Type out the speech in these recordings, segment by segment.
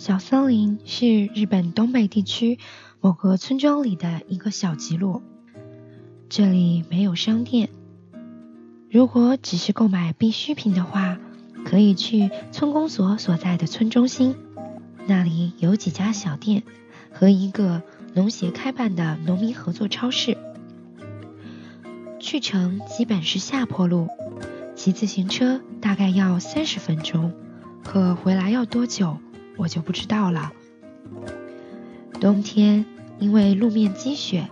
小森林是日本东北地区某个村庄里的一个小集落，这里没有商店。如果只是购买必需品的话，可以去村公所所在的村中心，那里有几家小店和一个农协开办的农民合作超市。去程基本是下坡路，骑自行车大概要三十分钟，可回来要多久？我就不知道了。冬天因为路面积雪，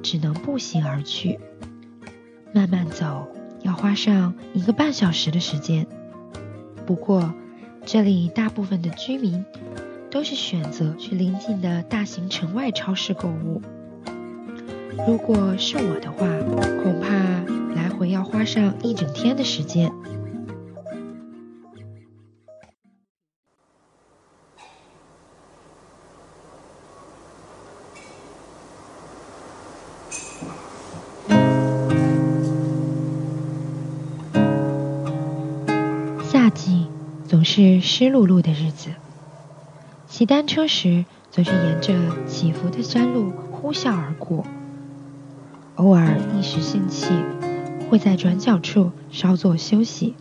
只能步行而去。慢慢走要花上一个半小时的时间。不过这里大部分的居民都是选择去邻近的大型城外超市购物。如果是我的话，恐怕来回要花上一整天的时间。季总是湿漉漉的日子，骑单车时总是沿着起伏的山路呼啸而过，偶尔一时兴起，会在转角处稍作休息，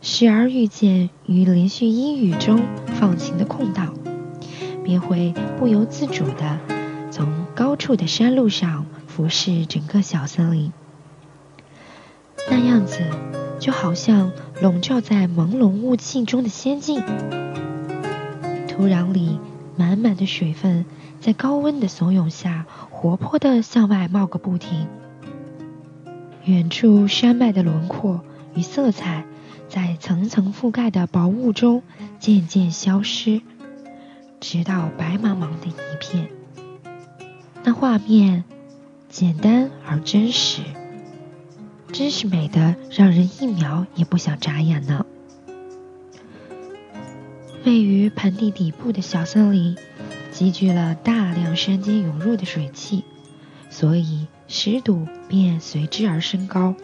时而遇见于连续阴雨中放晴的空档，便会不由自主地从高处的山路上俯视整个小森林，那样子。就好像笼罩在朦胧雾气中的仙境，土壤里满满的水分在高温的怂恿下，活泼的向外冒个不停。远处山脉的轮廓与色彩，在层层覆盖的薄雾中渐渐消失，直到白茫茫的一片。那画面简单而真实。真是美的，让人一秒也不想眨眼呢。位于盆地底部的小森林，积聚了大量山间涌入的水汽，所以湿度便随之而升高。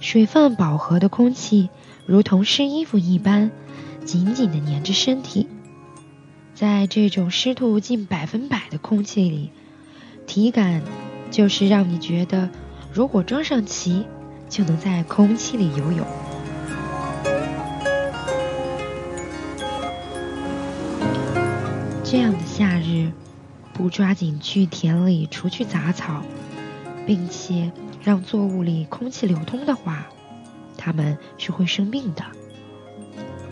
水分饱和的空气，如同湿衣服一般，紧紧地粘着身体。在这种湿度近百分百的空气里，体感就是让你觉得。如果装上鳍，就能在空气里游泳。这样的夏日，不抓紧去田里除去杂草，并且让作物里空气流通的话，它们是会生病的。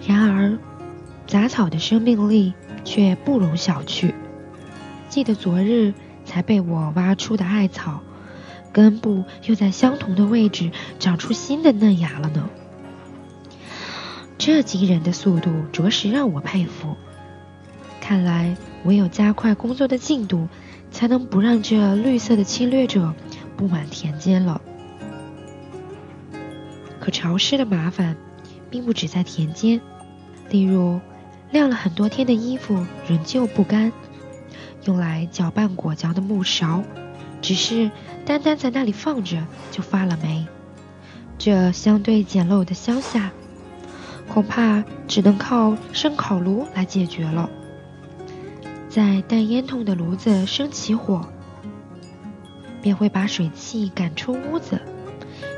然而，杂草的生命力却不容小觑。记得昨日才被我挖出的艾草。根部又在相同的位置长出新的嫩芽了呢，这惊人的速度着实让我佩服。看来唯有加快工作的进度，才能不让这绿色的侵略者布满田间了。可潮湿的麻烦并不只在田间，例如晾了很多天的衣服仍旧不干，用来搅拌果浆的木勺。只是单单在那里放着就发了霉，这相对简陋的乡下，恐怕只能靠生烤炉来解决了。在带烟筒的炉子生起火，便会把水汽赶出屋子，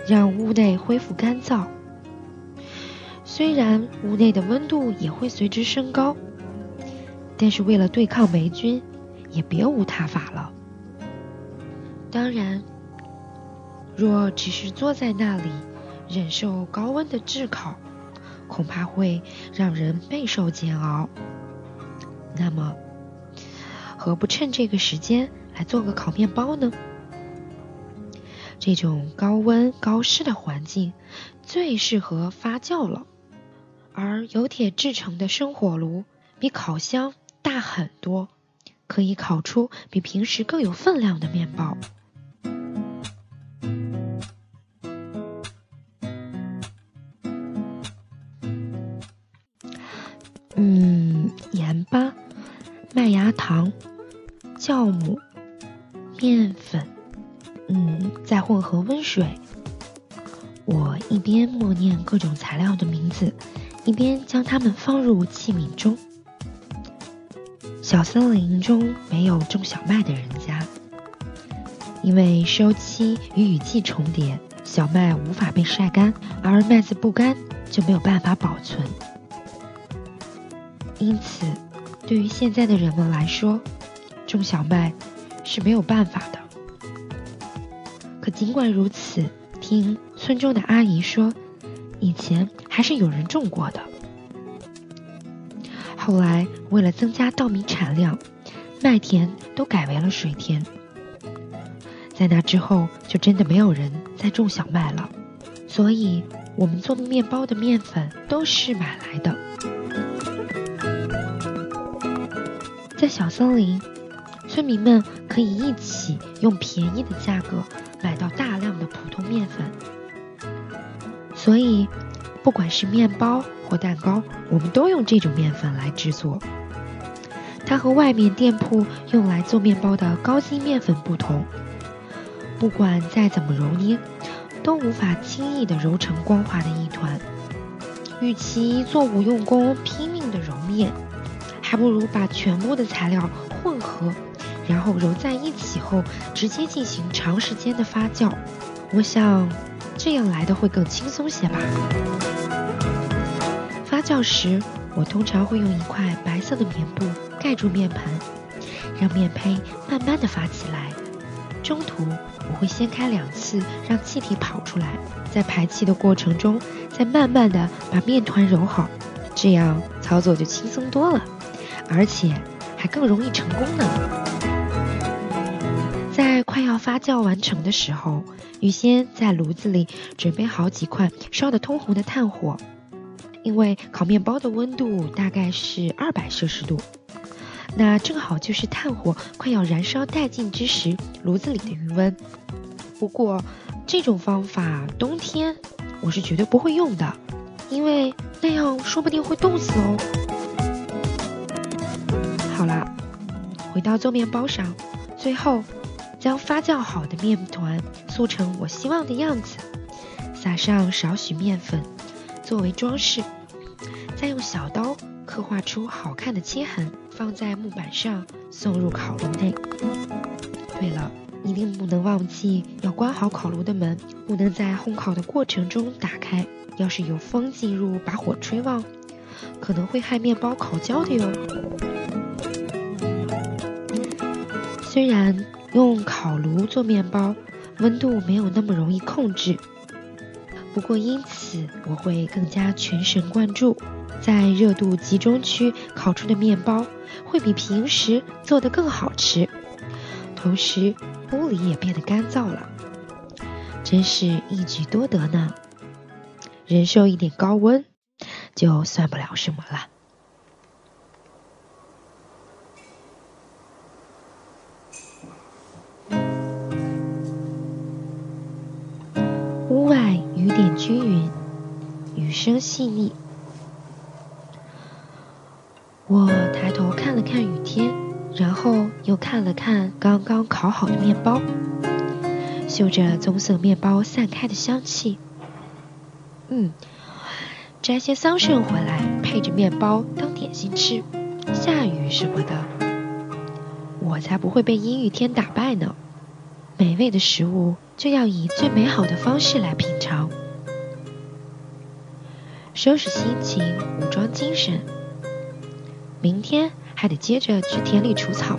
让屋内恢复干燥。虽然屋内的温度也会随之升高，但是为了对抗霉菌，也别无他法了。当然，若只是坐在那里忍受高温的炙烤，恐怕会让人备受煎熬。那么，何不趁这个时间来做个烤面包呢？这种高温高湿的环境最适合发酵了，而由铁制成的生火炉比烤箱大很多，可以烤出比平时更有分量的面包。酵母、面粉，嗯，再混合温水。我一边默念各种材料的名字，一边将它们放入器皿中。小森林中没有种小麦的人家，因为收期与雨季重叠，小麦无法被晒干，而麦子不干就没有办法保存。因此，对于现在的人们来说，种小麦是没有办法的。可尽管如此，听村中的阿姨说，以前还是有人种过的。后来，为了增加稻米产量，麦田都改为了水田。在那之后，就真的没有人再种小麦了。所以，我们做面包的面粉都是买来的。在小森林，村民们可以一起用便宜的价格买到大量的普通面粉。所以，不管是面包，或蛋糕，我们都用这种面粉来制作。它和外面店铺用来做面包的高筋面粉不同，不管再怎么揉捏，都无法轻易的揉成光滑的一团。与其做无用功拼命的揉面，还不如把全部的材料混合，然后揉在一起后，直接进行长时间的发酵。我想，这样来的会更轻松些吧。发酵时，我通常会用一块白色的棉布盖住面盆，让面胚慢慢的发起来。中途我会先开两次，让气体跑出来，在排气的过程中再慢慢的把面团揉好，这样操作就轻松多了，而且还更容易成功呢。快要发酵完成的时候，预先在炉子里准备好几块烧得通红的炭火。因为烤面包的温度大概是二百摄氏度，那正好就是炭火快要燃烧殆尽之时炉子里的余温。不过这种方法冬天我是绝对不会用的，因为那样说不定会冻死哦。好了，回到做面包上，最后将发酵好的面团塑成我希望的样子，撒上少许面粉作为装饰。再用小刀刻画出好看的切痕，放在木板上送入烤炉内。对了，一定不能忘记要关好烤炉的门，不能在烘烤的过程中打开。要是有风进入，把火吹旺，可能会害面包烤焦的哟。虽然用烤炉做面包，温度没有那么容易控制，不过因此我会更加全神贯注。在热度集中区烤出的面包会比平时做的更好吃，同时屋里也变得干燥了，真是一举多得呢。忍受一点高温，就算不了什么了。屋外雨点均匀，雨声细腻。我抬头看了看雨天，然后又看了看刚刚烤好的面包，嗅着棕色面包散开的香气。嗯，摘些桑葚回来配着面包当点心吃，下雨什么的，我才不会被阴雨天打败呢。美味的食物就要以最美好的方式来品尝。收拾心情，武装精神。明天还得接着去田里除草。